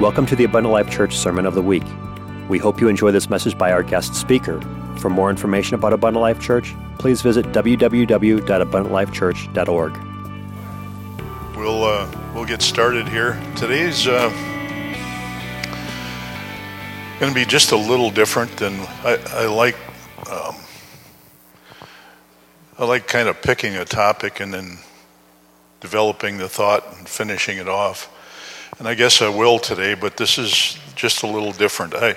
Welcome to the Abundant Life Church Sermon of the Week. We hope you enjoy this message by our guest speaker. For more information about Abundant Life Church, please visit www.abundantlifechurch.org. We'll uh, we'll get started here. Today's uh, going to be just a little different than I, I like. Um, I like kind of picking a topic and then developing the thought and finishing it off. And I guess I will today, but this is just a little different. I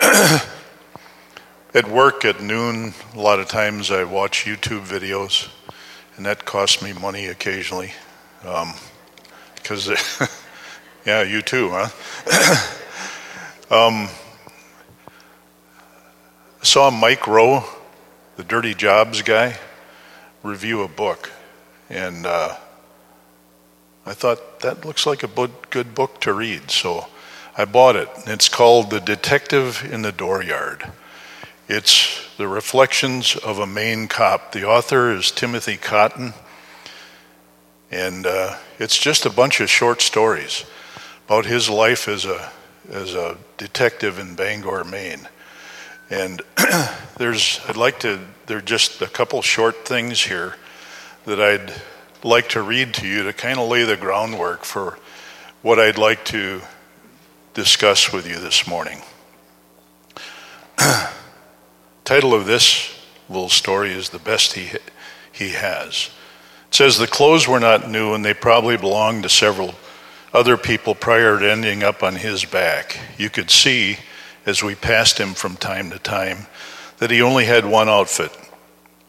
at work at noon, a lot of times I watch YouTube videos, and that costs me money occasionally. Because, yeah, you too, huh? um, I saw Mike Rowe, the Dirty Jobs guy, review a book, and uh, I thought that looks like a good book to read, so I bought it. It's called The Detective in the Dooryard. It's the reflections of a Maine cop. The author is Timothy Cotton, and uh, it's just a bunch of short stories about his life as a as a detective in Bangor, Maine. And there's I'd like to there are just a couple short things here that I'd like to read to you to kind of lay the groundwork for what I'd like to discuss with you this morning. Title of this little story is The Best He, he Has. It says the clothes were not new and they probably belonged to several other people prior to ending up on his back. You could see as we passed him from time to time that he only had one outfit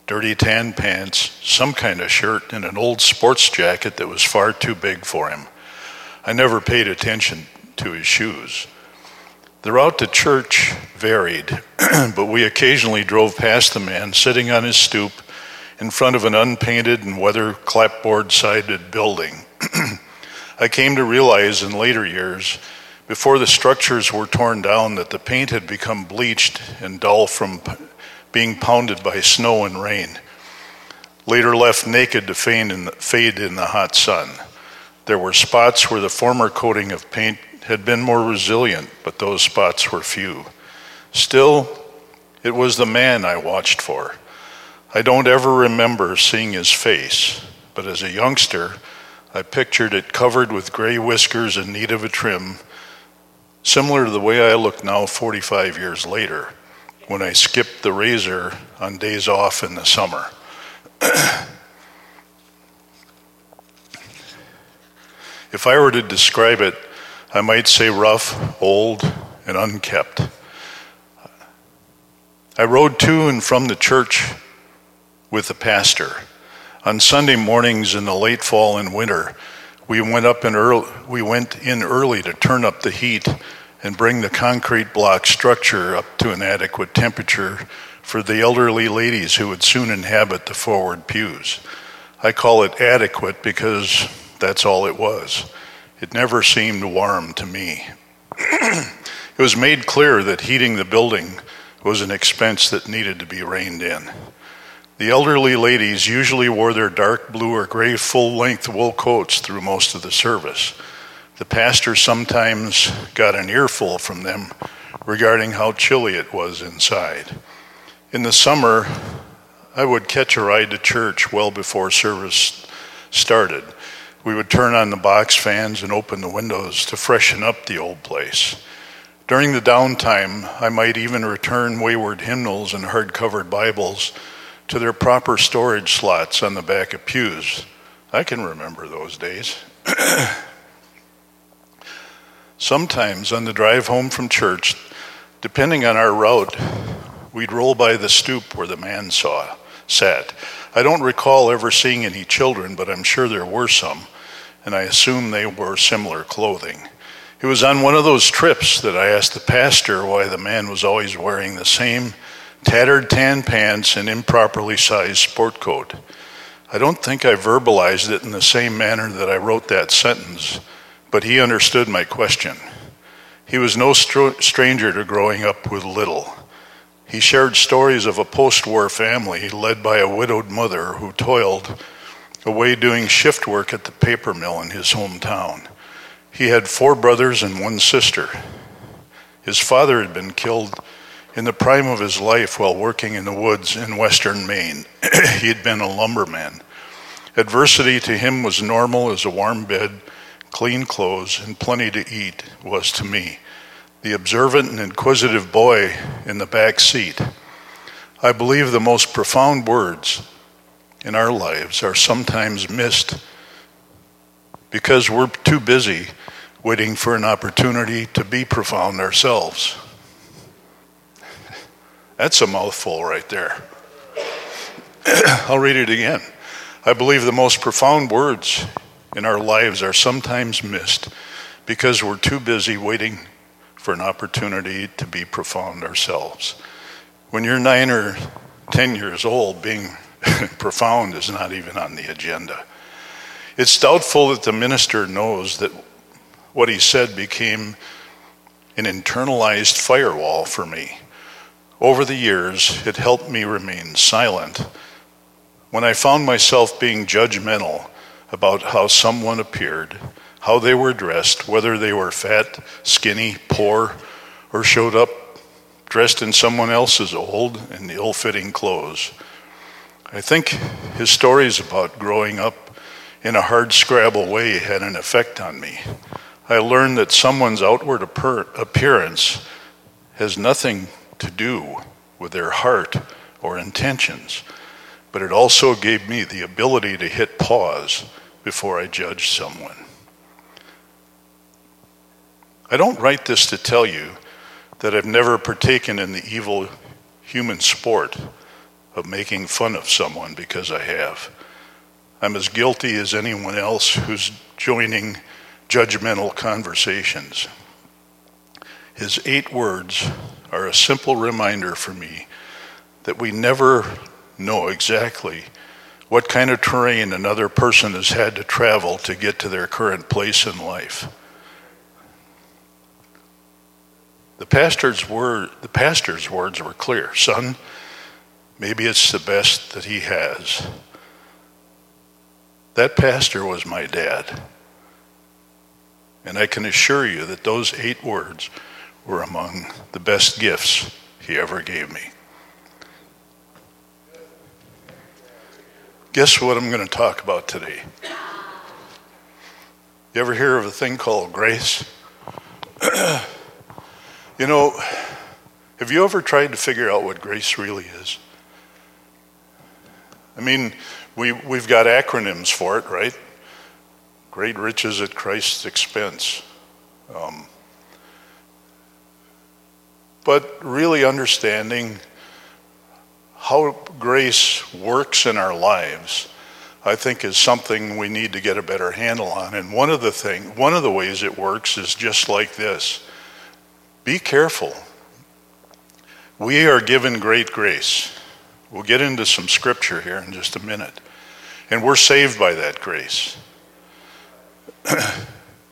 dirty tan pants, some kind of shirt, and an old sports jacket that was far too big for him. I never paid attention to his shoes. The route to church varied, but we occasionally drove past the man sitting on his stoop in front of an unpainted and weather clapboard sided building. I came to realize in later years, before the structures were torn down, that the paint had become bleached and dull from being pounded by snow and rain. Later left naked to fade in the, hot sun. There were spots where the former coating of paint had been more resilient, but those spots were few. Still, it was the man I watched for. I don't ever remember seeing his face, but as a youngster, I pictured it covered with gray whiskers in need of a trim, similar to the way I look now 45 years later when I skipped the razor on days off in the summer. if I were to describe it, I might say rough, old, and unkept. I rode to and from the church with the pastor. On Sunday mornings in the late fall and winter, we went up in early, we went in early to turn up the heat and bring the concrete block structure up to an adequate temperature for the elderly ladies who would soon inhabit the forward pews. I call it adequate because that's all it was. It never seemed warm to me. it was made clear that heating the building was an expense that needed to be reined in. The elderly ladies usually wore their dark blue or gray full length wool coats through most of the service. The pastor sometimes got an earful from them regarding how chilly it was inside. In the summer, I would catch a ride to church well before service started. We would turn on the box fans and open the windows to freshen up the old place. During the downtime, I might even return wayward hymnals and hard covered Bibles to their proper storage slots on the back of pews. I can remember those days. Sometimes on the drive home from church, depending on our route, we'd roll by the stoop where the man saw sat. I don't recall ever seeing any children, but I'm sure there were some, and I assume they wore similar clothing. It was on one of those trips that I asked the pastor why the man was always wearing the same tattered tan pants and improperly sized sport coat. I don't think I verbalized it in the same manner that I wrote that sentence but he understood my question. He was no str- stranger to growing up with little. He shared stories of a post war family led by a widowed mother who toiled away doing shift work at the paper mill in his hometown. He had four brothers and one sister. His father had been killed in the prime of his life while working in the woods in western Maine. he had been a lumberman. Adversity to him was normal as a warm bed, clean clothes, and plenty to eat was to me, the observant and inquisitive boy in the back seat. I believe the most profound words in our lives are sometimes missed because we're too busy waiting for an opportunity to be profound ourselves. That's a mouthful right there. I'll read it again. I believe the most profound words in our lives are sometimes missed because we're too busy waiting for an opportunity to be profound ourselves. When you're nine or ten years old, being profound is not even on the agenda. It's doubtful that the minister knows that what he said became an internalized firewall for me. Over the years, it helped me remain silent. When I found myself being judgmental about how someone appeared, how they were dressed, whether they were fat, skinny, poor, or showed up dressed in someone else's old and ill fitting clothes. I think his stories about growing up in a hard scrabble way had an effect on me. I learned that someone's outward appearance has nothing to do with their heart or intentions, but it also gave me the ability to hit pause before I judge someone. I don't write this to tell you that I've never partaken in the evil human sport of making fun of someone because I have. I'm as guilty as anyone else who's joining judgmental conversations. His eight words are a simple reminder for me that we never know exactly what kind of terrain another person has had to travel to get to their current place in life. The pastor's word, the pastor's words were clear. Son, maybe it's the best that he has. That pastor was my dad. And I can assure you that those eight words were among the best gifts he ever gave me. Guess what I'm going to talk about today? You ever hear of a thing called grace? you know, have you ever tried to figure out what grace really is? I mean, we, we've got acronyms for it, right? Great riches at Christ's expense. Um, but really understanding how grace works in our lives, I think is something we need to get a better handle on. And one of the thing, one of the ways it works is just like this. Be careful. We are given great grace. We'll get into some scripture here in just a minute. And we're saved by that grace.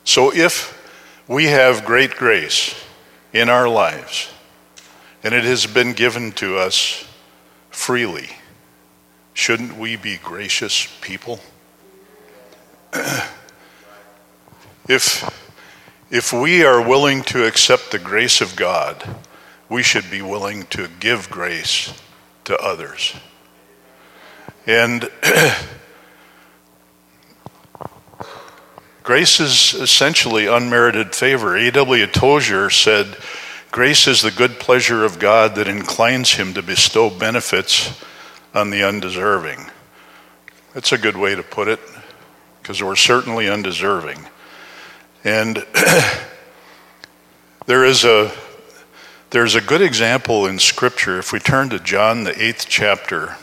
so if we have great grace in our lives, and it has been given to us freely, shouldn't we be gracious people? if, if we are willing to accept the grace of God, we should be willing to give grace to others. And grace is essentially unmerited favor. A.W. Tozer said, Grace is the good pleasure of God that inclines him to bestow benefits on the undeserving. That's a good way to put it, because we're certainly undeserving. And there is a there's a good example in Scripture. If we turn to John, the eighth chapter,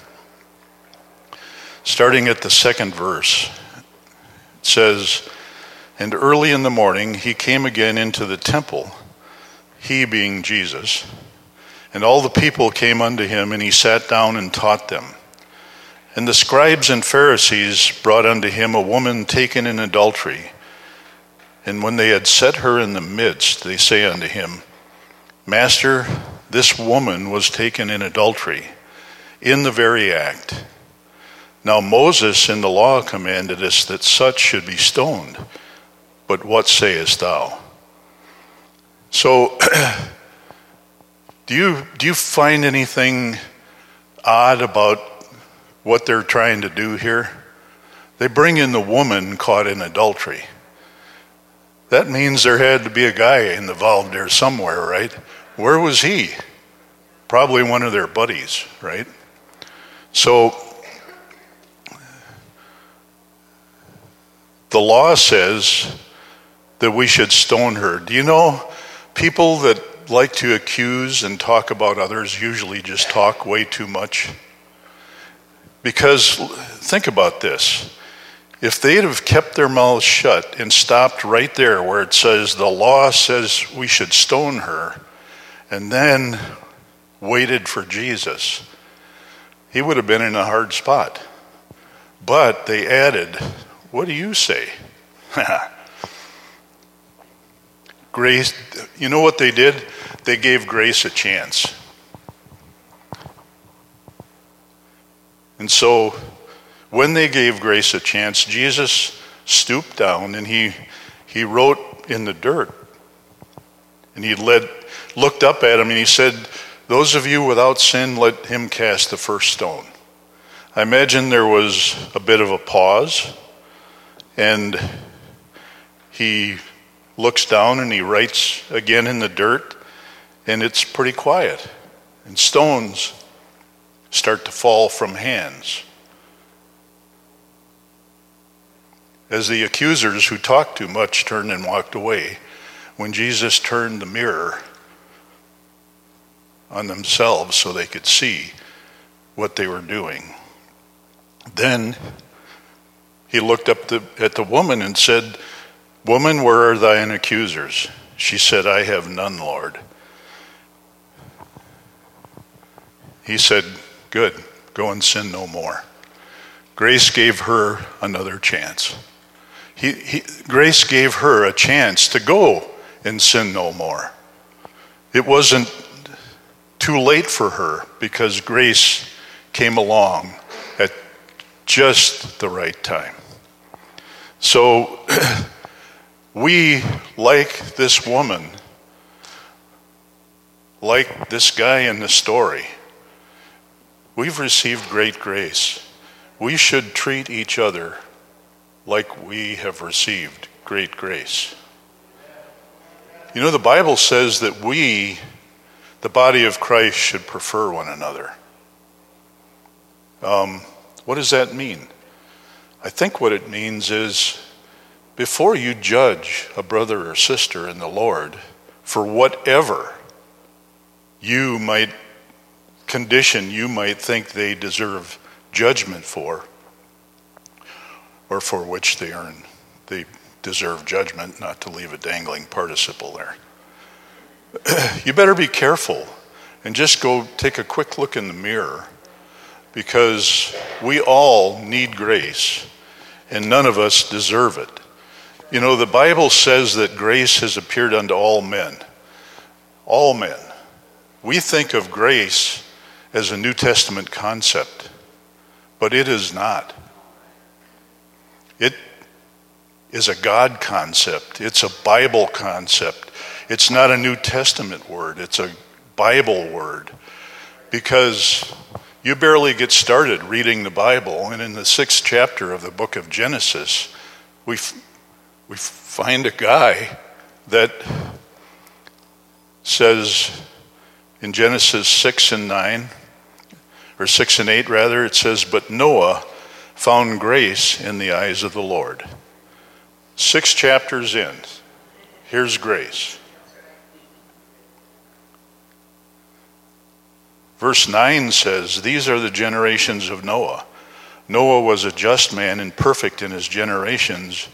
starting at the second verse, it says, And early in the morning he came again into the temple, he being Jesus. And all the people came unto him, and he sat down and taught them. And the scribes and Pharisees brought unto him a woman taken in adultery. And when they had set her in the midst, they say unto him, Master, this woman was taken in adultery, in the very act. Now Moses in the law commanded us that such should be stoned. but what sayest thou? So, do you, do you find anything odd about what they're trying to do here? They bring in the woman caught in adultery. That means there had to be a guy involved there somewhere, right? Where was he? Probably one of their buddies, right? So, the law says that we should stone her. Do you know people that like to accuse and talk about others usually just talk way too much? Because think about this. If they'd have kept their mouths shut and stopped right there where it says the law says we should stone her, and then waited for Jesus, he would have been in a hard spot. But they added, What do you say? grace, you know what they did? They gave grace a chance. And so when they gave grace a chance, Jesus stooped down and he, he wrote in the dirt. And he led, looked up at him and he said, Those of you without sin, let him cast the first stone. I imagine there was a bit of a pause, and he looks down and he writes again in the dirt, and it's pretty quiet. And stones start to fall from hands. As the accusers who talked too much turned and walked away, when Jesus turned the mirror on themselves so they could see what they were doing, then he looked up the, at the woman and said, Woman, where are thine accusers? She said, I have none, Lord. He said, Good, go and sin no more. Grace gave her another chance. He, he, grace gave her a chance to go and sin no more. It wasn't too late for her because grace came along at just the right time. So we, like this woman, like this guy in the story, we've received great grace. We should treat each other like we have received great grace. You know, the Bible says that we, the body of Christ, should prefer one another. Um, what does that mean? I think what it means is before you judge a brother or sister in the Lord for whatever you might condition you might think they deserve judgment for, or for which they earn, they deserve judgment, not to leave a dangling participle there. you better be careful and just go take a quick look in the mirror because we all need grace and none of us deserve it. You know, the Bible says that grace has appeared unto all men. All men. We think of grace as a New Testament concept, but it is not. It is a God concept, it's a Bible concept. It's not a New Testament word, it's a Bible word. Because you barely get started reading the Bible, and in the sixth chapter of the book of Genesis, we, we find a guy that says in Genesis 6 and 9, or 6 and 8 rather, it says, But Noah found grace in the eyes of the Lord. Six chapters in, here's grace. Verse 9 says, These are the generations of Noah. Noah was a just man and perfect in his generations,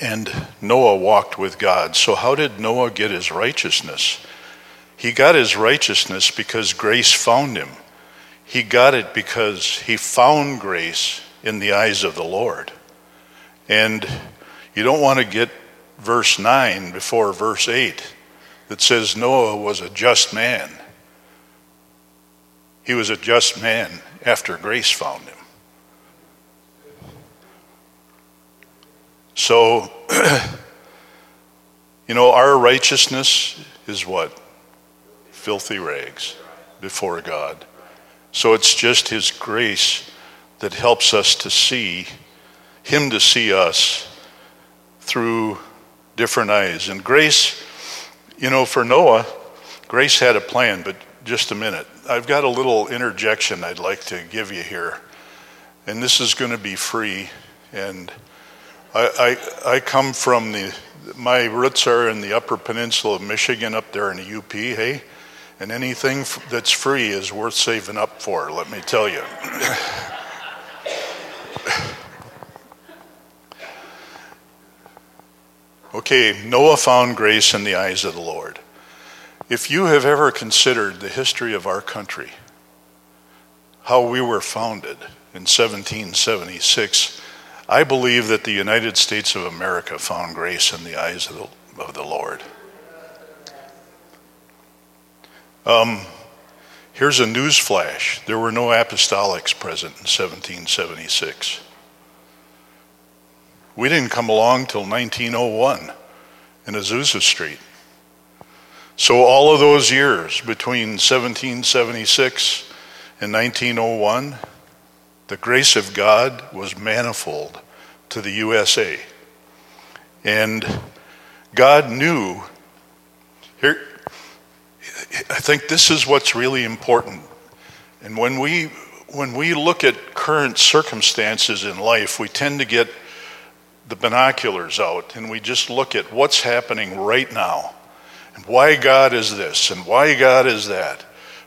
and Noah walked with God. So, how did Noah get his righteousness? He got his righteousness because grace found him. He got it because he found grace in the eyes of the Lord. And you don't want to get verse 9 before verse 8 that says Noah was a just man. He was a just man after grace found him. So, you know, our righteousness is what? Filthy rags before God. So it's just His grace that helps us to see, Him to see us through different eyes. And grace, you know, for Noah, grace had a plan, but just a minute. I've got a little interjection I'd like to give you here. And this is going to be free. And I, I, come from the, my roots are in the Upper Peninsula of Michigan, up there in the UP, hey? And anything that's free is worth saving up for, let me tell you. okay, Noah found grace in the eyes of the Lord. If you have ever considered the history of our country, how we were founded in 1776, I believe that the United States of America found grace in the eyes of the, of the Lord. Um, here's a news flash there were no apostolics present in 1776. We didn't come along till 1901 in Azusa Street. So, all of those years between 1776 and 1901, the grace of God was manifold to the USA. And God knew, here, I think this is what's really important. And when we, when we look at current circumstances in life, we tend to get the binoculars out and we just look at what's happening right now and why God is this and why God is that.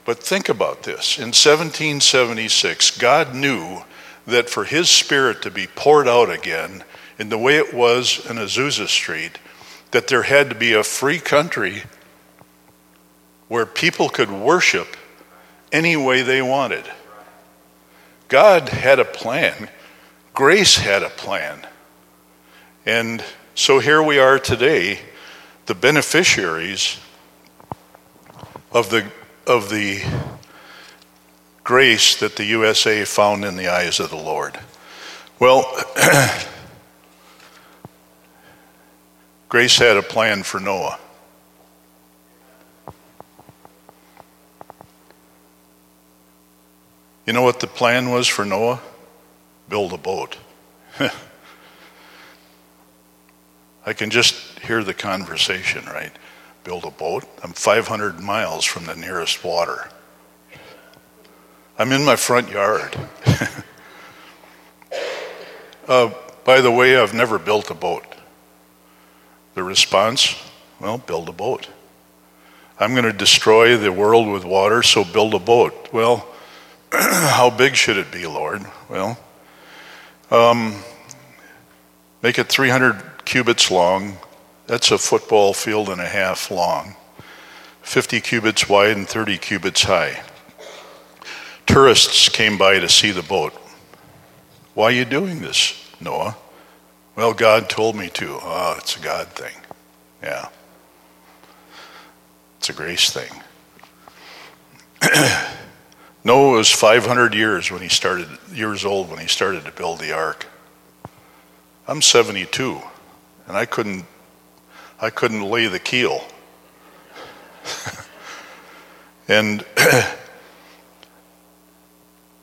But think about this. In 1776, God knew that for his spirit to be poured out again in the way it was in Azusa Street, that there had to be a free country where people could worship any way they wanted. God had a plan, grace had a plan. And so here we are today the beneficiaries of the, of the grace that the USA found in the eyes of the Lord. Well, grace had a plan for Noah. You know what the plan was for Noah? Build a boat. I can just hear the conversation, right? Build a boat. I'm 500 miles from the nearest water. I'm in my front yard. uh, by the way, I've never built a boat. The response well, build a boat. I'm going to destroy the world with water, so build a boat. Well, how big should it be, Lord? Well, um, make it 300 cubits long. That's a football field and a half long, 50 cubits wide and 30 cubits high. Tourists came by to see the boat. Why are you doing this, Noah? Well, God told me to. Oh, it's a God thing. Yeah. It's a grace thing. Noah was 500 years when he started years old when he started to build the ark. I'm 72 and I couldn't, I couldn't lay the keel. and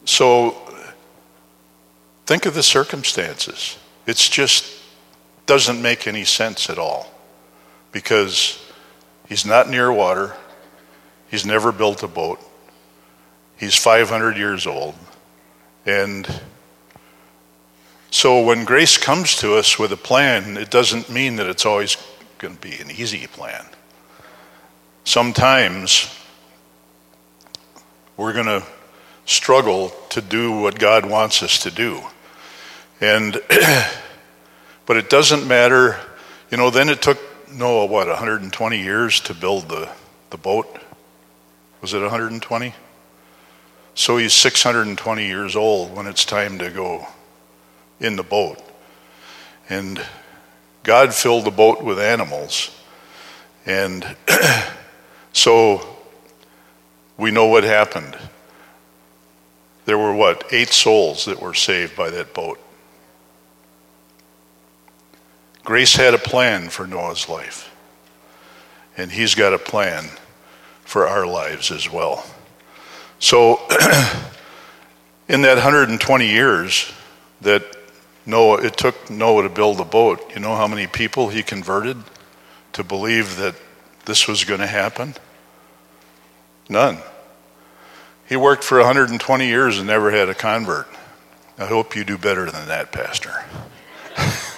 so think of the circumstances. It's just doesn't make any sense at all because he's not near water. He's never built a boat. He's 500 years old. And so when grace comes to us with a plan, it doesn't mean that it's always to be an easy plan. Sometimes we're going to struggle to do what God wants us to do. And but it doesn't matter, you know, then it took Noah what 120 years to build the the boat. Was it 120? So he's 620 years old when it's time to go in the boat. And God filled the boat with animals. And so we know what happened. There were what? Eight souls that were saved by that boat. Grace had a plan for Noah's life, and he's got a plan for our lives as well. So, in that 120 years that Noah, it took Noah to build the boat, you know how many people he converted to believe that this was going to happen? None. He worked for 120 years and never had a convert. I hope you do better than that, Pastor.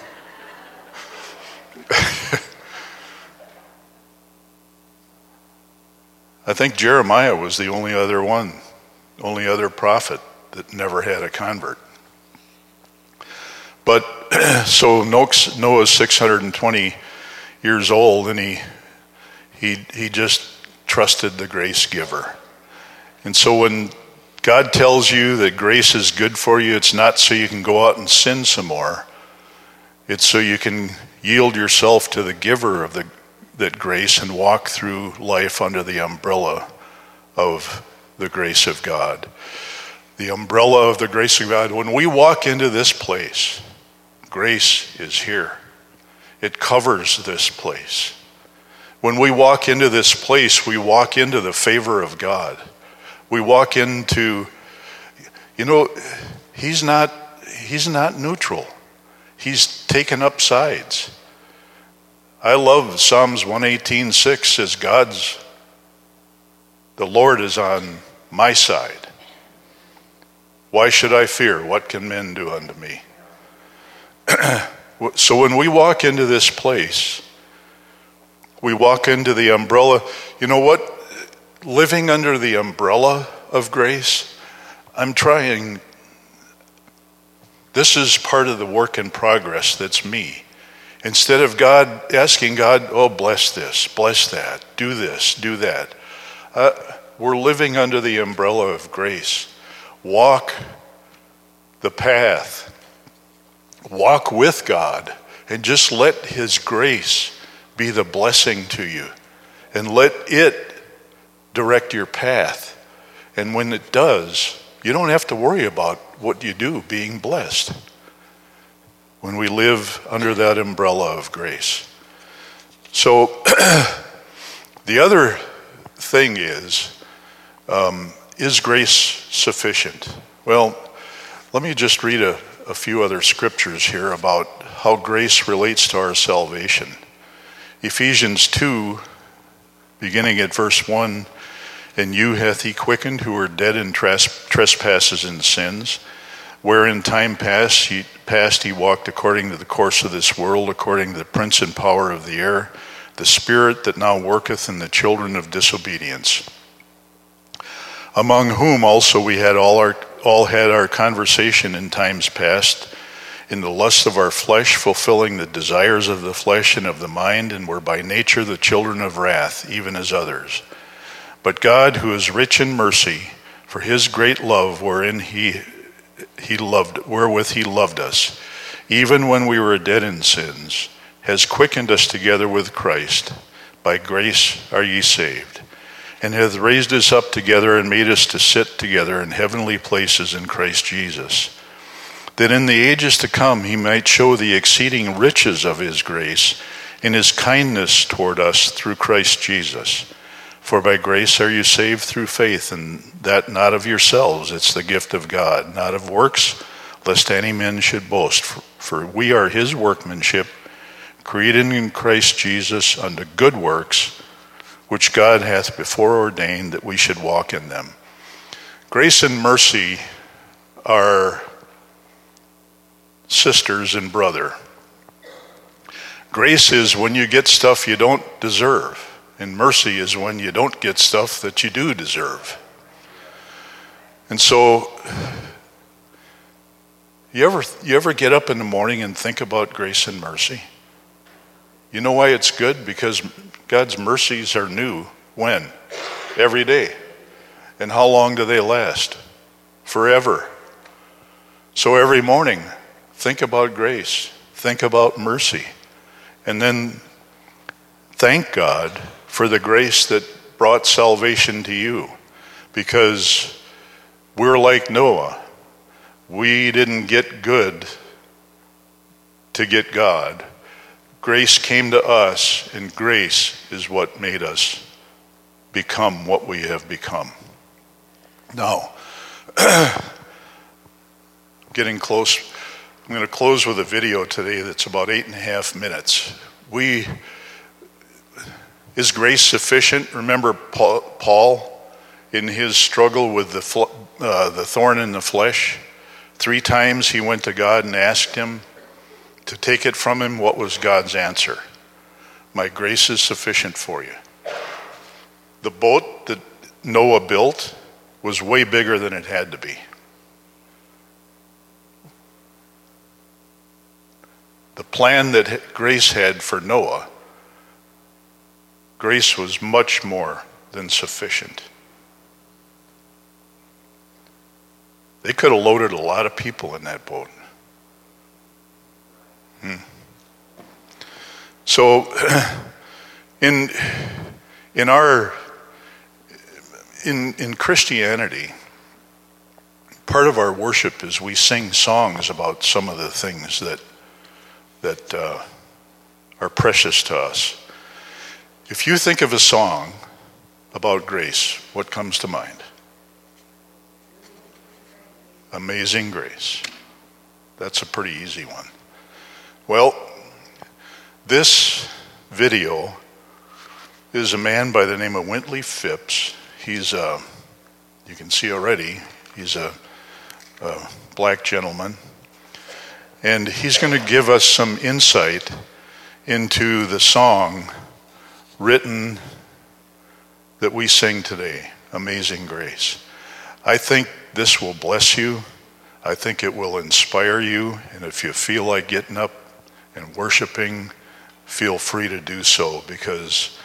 I think Jeremiah was the only other one, only other prophet that never had a convert. So Noah's 620 years old, and he he he just trusted the grace giver. And so when God tells you that grace is good for you, it's not so you can go out and sin some more. It's so you can yield yourself to the giver of the that grace and walk through life under the umbrella of the grace of God. The umbrella of the grace of God. When we walk into this place, grace is here. It covers this place. When we walk into this place, we walk into the favor of God. We walk into, you know, He's not, he's not neutral. He's taken up sides. I love Psalms 118:6 says God's the Lord is on my side. Why should I fear? What can men do unto me? so when we walk into this place, we walk into the umbrella. You know what? Living under the umbrella of grace, I'm trying. This is part of the work in progress that's me. Instead of God asking God, oh, bless this, bless that, do this, do that, uh, we're living under the umbrella of grace. Walk the path, walk with God, and just let His grace be the blessing to you. And let it direct your path. And when it does, you don't have to worry about what you do being blessed when we live under that umbrella of grace. So, the other thing is um, is grace sufficient? Well, let me just read a, a few other scriptures here about how grace relates to our salvation. Ephesians 2, beginning at verse 1 And you hath he quickened who were dead in trespasses and sins where in time past he, past he walked according to the course of this world, according to the prince and power of the air, the spirit that now worketh in the children of disobedience, among whom also we had all our all had our conversation in times past, in the lust of our flesh, fulfilling the desires of the flesh and of the mind, and were by nature the children of wrath, even as others. But God, who is rich in mercy, for his great love wherein he he loved wherewith he loved us even when we were dead in sins has quickened us together with Christ by grace are ye saved and hath raised us up together and made us to sit together in heavenly places in Christ Jesus that in the ages to come he might show the exceeding riches of his grace in his kindness toward us through Christ Jesus for by grace are you saved through faith, and that not of yourselves, it's the gift of God, not of works, lest any man should boast. For we are his workmanship, created in Christ Jesus unto good works, which God hath before ordained that we should walk in them. Grace and mercy are sisters and brother. Grace is when you get stuff you don't deserve. And mercy is when you don't get stuff that you do deserve. And so, you ever, you ever get up in the morning and think about grace and mercy? You know why it's good? Because God's mercies are new. When? Every day. And how long do they last? Forever. So every morning, think about grace, think about mercy, and then thank God for the grace that brought salvation to you because we're like Noah. We didn't get good to get God. Grace came to us, and grace is what made us become what we have become. Now, getting close, I'm going to close with a video today that's about eight and a half minutes. We, is grace sufficient? Remember Paul in his struggle with the, uh, the thorn in the flesh? Three times he went to God and asked him to take it from him. What was God's answer? My grace is sufficient for you. The boat that Noah built was way bigger than it had to be. The plan that grace had for Noah, grace was much more than sufficient. They could have loaded a lot of people in that boat. Hmm. So, in, in our, in, in Christianity, part of our worship is we sing songs about some of the things that, that uh, are precious to us. If you think of a song about grace, what comes to mind? Amazing Grace. That's a pretty easy one. Well, this video is a man by the name of Wintley Phipps. He's a, uh, you can see already, he's a, a black gentleman. And he's going to give us some insight into the song written that we sing today, Amazing Grace. I think this will bless you. I think it will inspire you. And if you feel like getting up and worshiping, feel free to do so because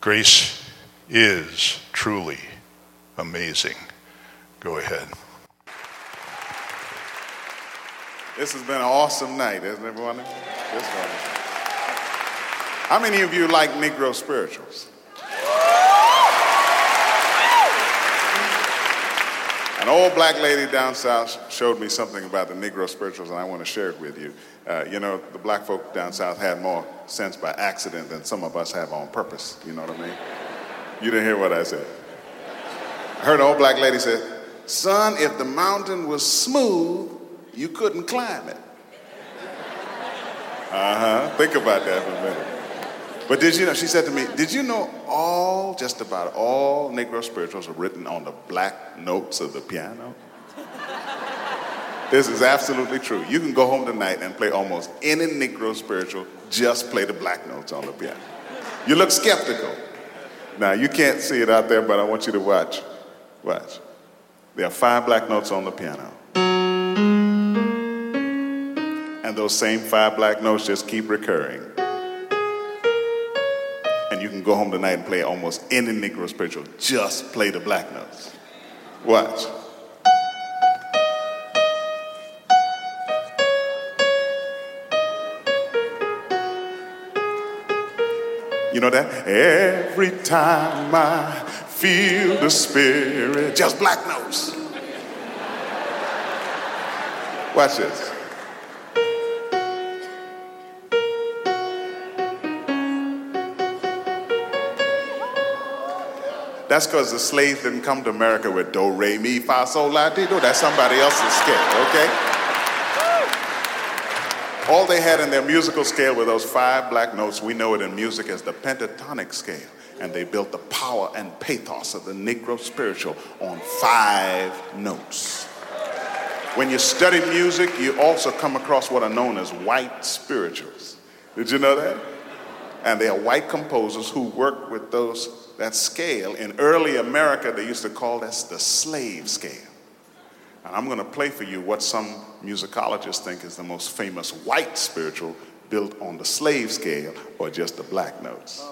grace is truly amazing. Go ahead. This has been an awesome night, isn't it, everyone? How many of you like Negro spirituals? An old black lady down south showed me something about the Negro spirituals, and I want to share it with you. Uh, you know, the black folk down south had more sense by accident than some of us have on purpose. You know what I mean? You didn't hear what I said. I heard an old black lady say, Son, if the mountain was smooth, you couldn't climb it. Uh huh. Think about that for a minute. But did you know, she said to me, Did you know all, just about all Negro spirituals are written on the black notes of the piano? this is absolutely true. You can go home tonight and play almost any Negro spiritual, just play the black notes on the piano. You look skeptical. Now, you can't see it out there, but I want you to watch. Watch. There are five black notes on the piano. And those same five black notes just keep recurring and you can go home tonight and play almost any Negro spiritual. Just play the black notes. Watch. You know that? Every time I feel the spirit, just black notes. Watch this. That's because the slaves didn't come to America with do, re, mi, fa, sol, la, ti, do. That's somebody else's scale, okay? All they had in their musical scale were those five black notes. We know it in music as the pentatonic scale. And they built the power and pathos of the Negro spiritual on five notes. When you study music, you also come across what are known as white spirituals. Did you know that? And they are white composers who work with those that scale. In early America, they used to call this the slave scale. And I'm going to play for you what some musicologists think is the most famous white spiritual built on the slave scale or just the black notes.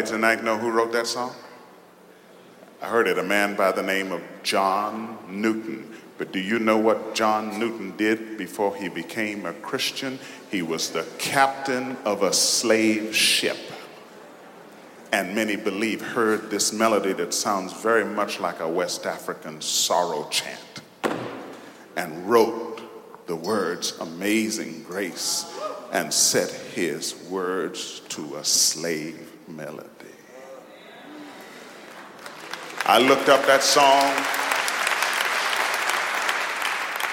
Anybody tonight know who wrote that song? I heard it, a man by the name of John Newton. But do you know what John Newton did before he became a Christian? He was the captain of a slave ship. And many believe heard this melody that sounds very much like a West African sorrow chant and wrote the words Amazing Grace and set his words to a slave melody. I looked up that song.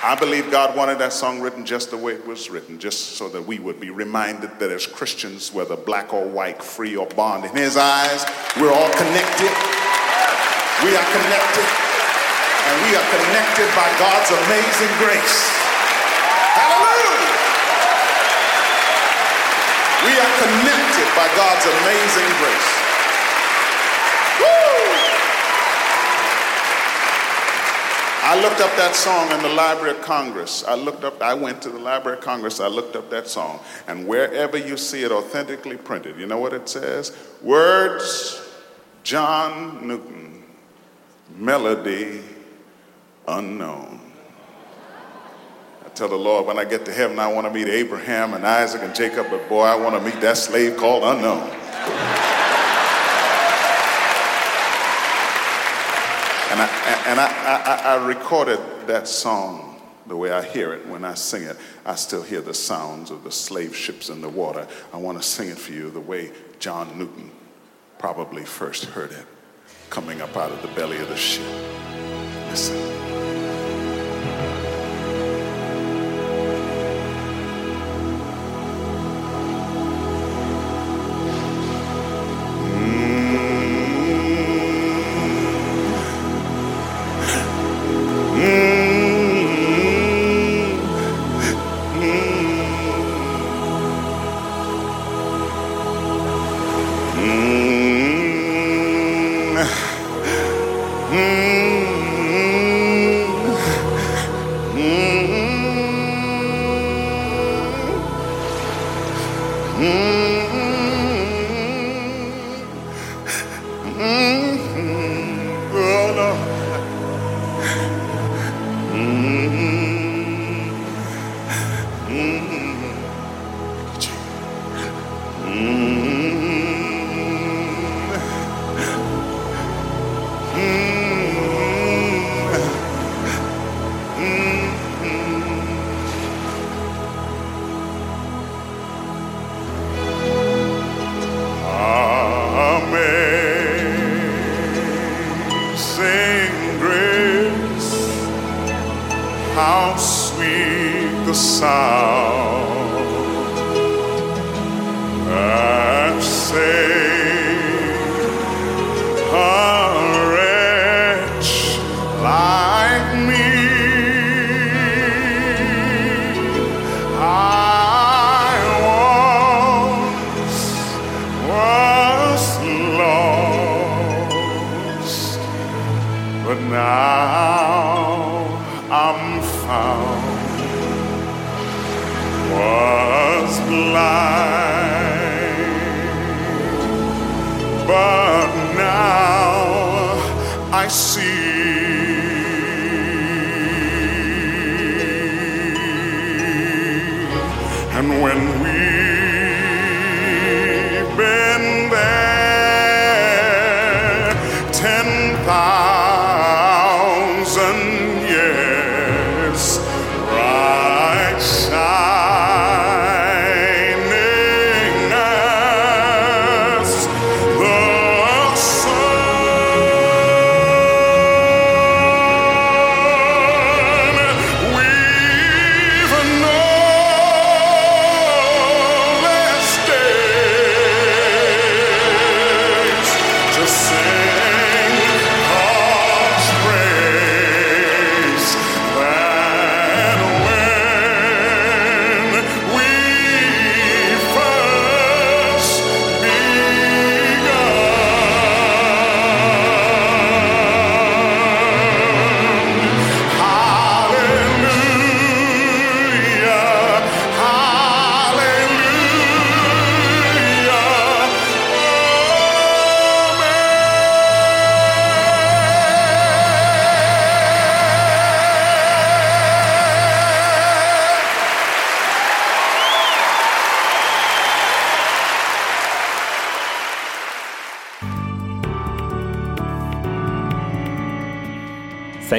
I believe God wanted that song written just the way it was written, just so that we would be reminded that as Christians, whether black or white, free or bond, in His eyes, we're all connected. We are connected, and we are connected by God's amazing grace. Hallelujah! We are connected by God's amazing grace. I looked up that song in the Library of Congress. I looked up, I went to the Library of Congress, I looked up that song. And wherever you see it authentically printed, you know what it says? Words, John Newton, melody unknown. Tell the Lord when I get to heaven, I want to meet Abraham and Isaac and Jacob, but boy, I want to meet that slave called unknown. And I, and I, I, I, recorded that song the way I hear it. When I sing it, I still hear the sounds of the slave ships in the water. I want to sing it for you the way John Newton probably first heard it coming up out of the belly of the ship. Listen. But now I see.